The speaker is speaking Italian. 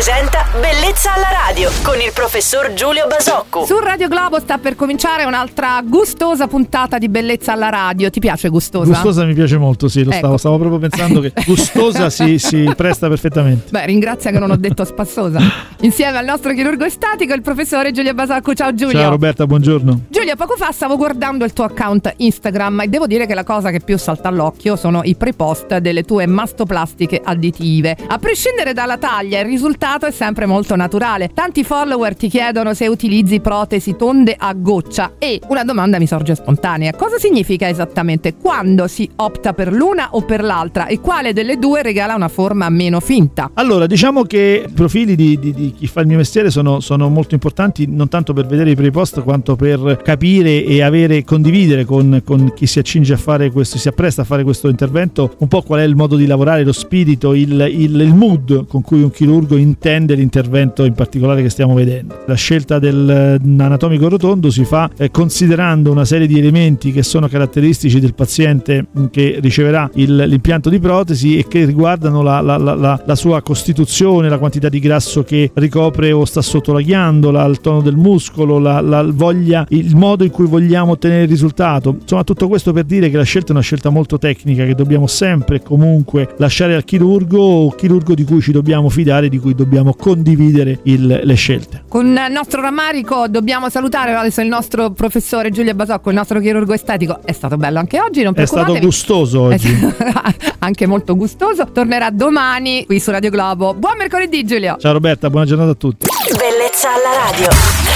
presenta Bellezza alla radio con il professor Giulio Basocco. Su Radio Globo sta per cominciare un'altra gustosa puntata di Bellezza alla radio. Ti piace gustosa? Gustosa mi piace molto, sì, lo Ecco. stavo, stavo proprio pensando che gustosa si, si presta perfettamente. Beh, ringrazia che non ho detto spassosa. Insieme al nostro chirurgo estatico, il professore Giulio Basocco. Ciao Giulio. Ciao Roberta, buongiorno. Giulio, poco fa stavo guardando il tuo account Instagram e devo dire che la cosa che più salta all'occhio sono i pre-post delle tue mastoplastiche additive. A prescindere dalla taglia, il risultato è sempre molto naturale. Tanti follower ti chiedono se utilizzi protesi tonde a goccia e una domanda mi sorge spontanea. Cosa significa esattamente quando si opta per l'una o per l'altra e quale delle due regala una forma meno finta? Allora, diciamo che i profili di, di- di chi fa il mio mestiere sono, sono molto importanti non tanto per vedere i pre-post quanto per capire e avere, condividere con, con chi si accinge a fare questo, si appresta a fare questo intervento un po' qual è il modo di lavorare, lo spirito, il, il- il mood con cui un chirurgo intende l'intervento in particolare che stiamo vedendo. La scelta dell'anatomico rotondo si fa eh, considerando una serie di elementi che sono caratteristici del paziente che riceverà il- l'impianto di protesi e che riguardano la, la- la- la- sua costituzione, la quantità di grasso che ricopre o sta sotto la ghiandola, il tono del muscolo, voglia, il modo in cui vogliamo ottenere il risultato. Insomma, tutto questo per dire che la scelta è una scelta molto tecnica che dobbiamo sempre e comunque lasciare al chirurgo, chirurgo di cui ci dobbiamo fidare, di cui dobbiamo condividere il- le scelte. Con il nostro rammarico dobbiamo salutare adesso il nostro professore Giulio Basocco, il nostro chirurgo estetico. È stato bello anche oggi, non È stato gustoso oggi. anche molto gustoso. Tornerà domani qui su Radio Globo. Buon mercoledì Giulio. Ciao Roberta, buona giornata a tutti. Bellezza alla radio.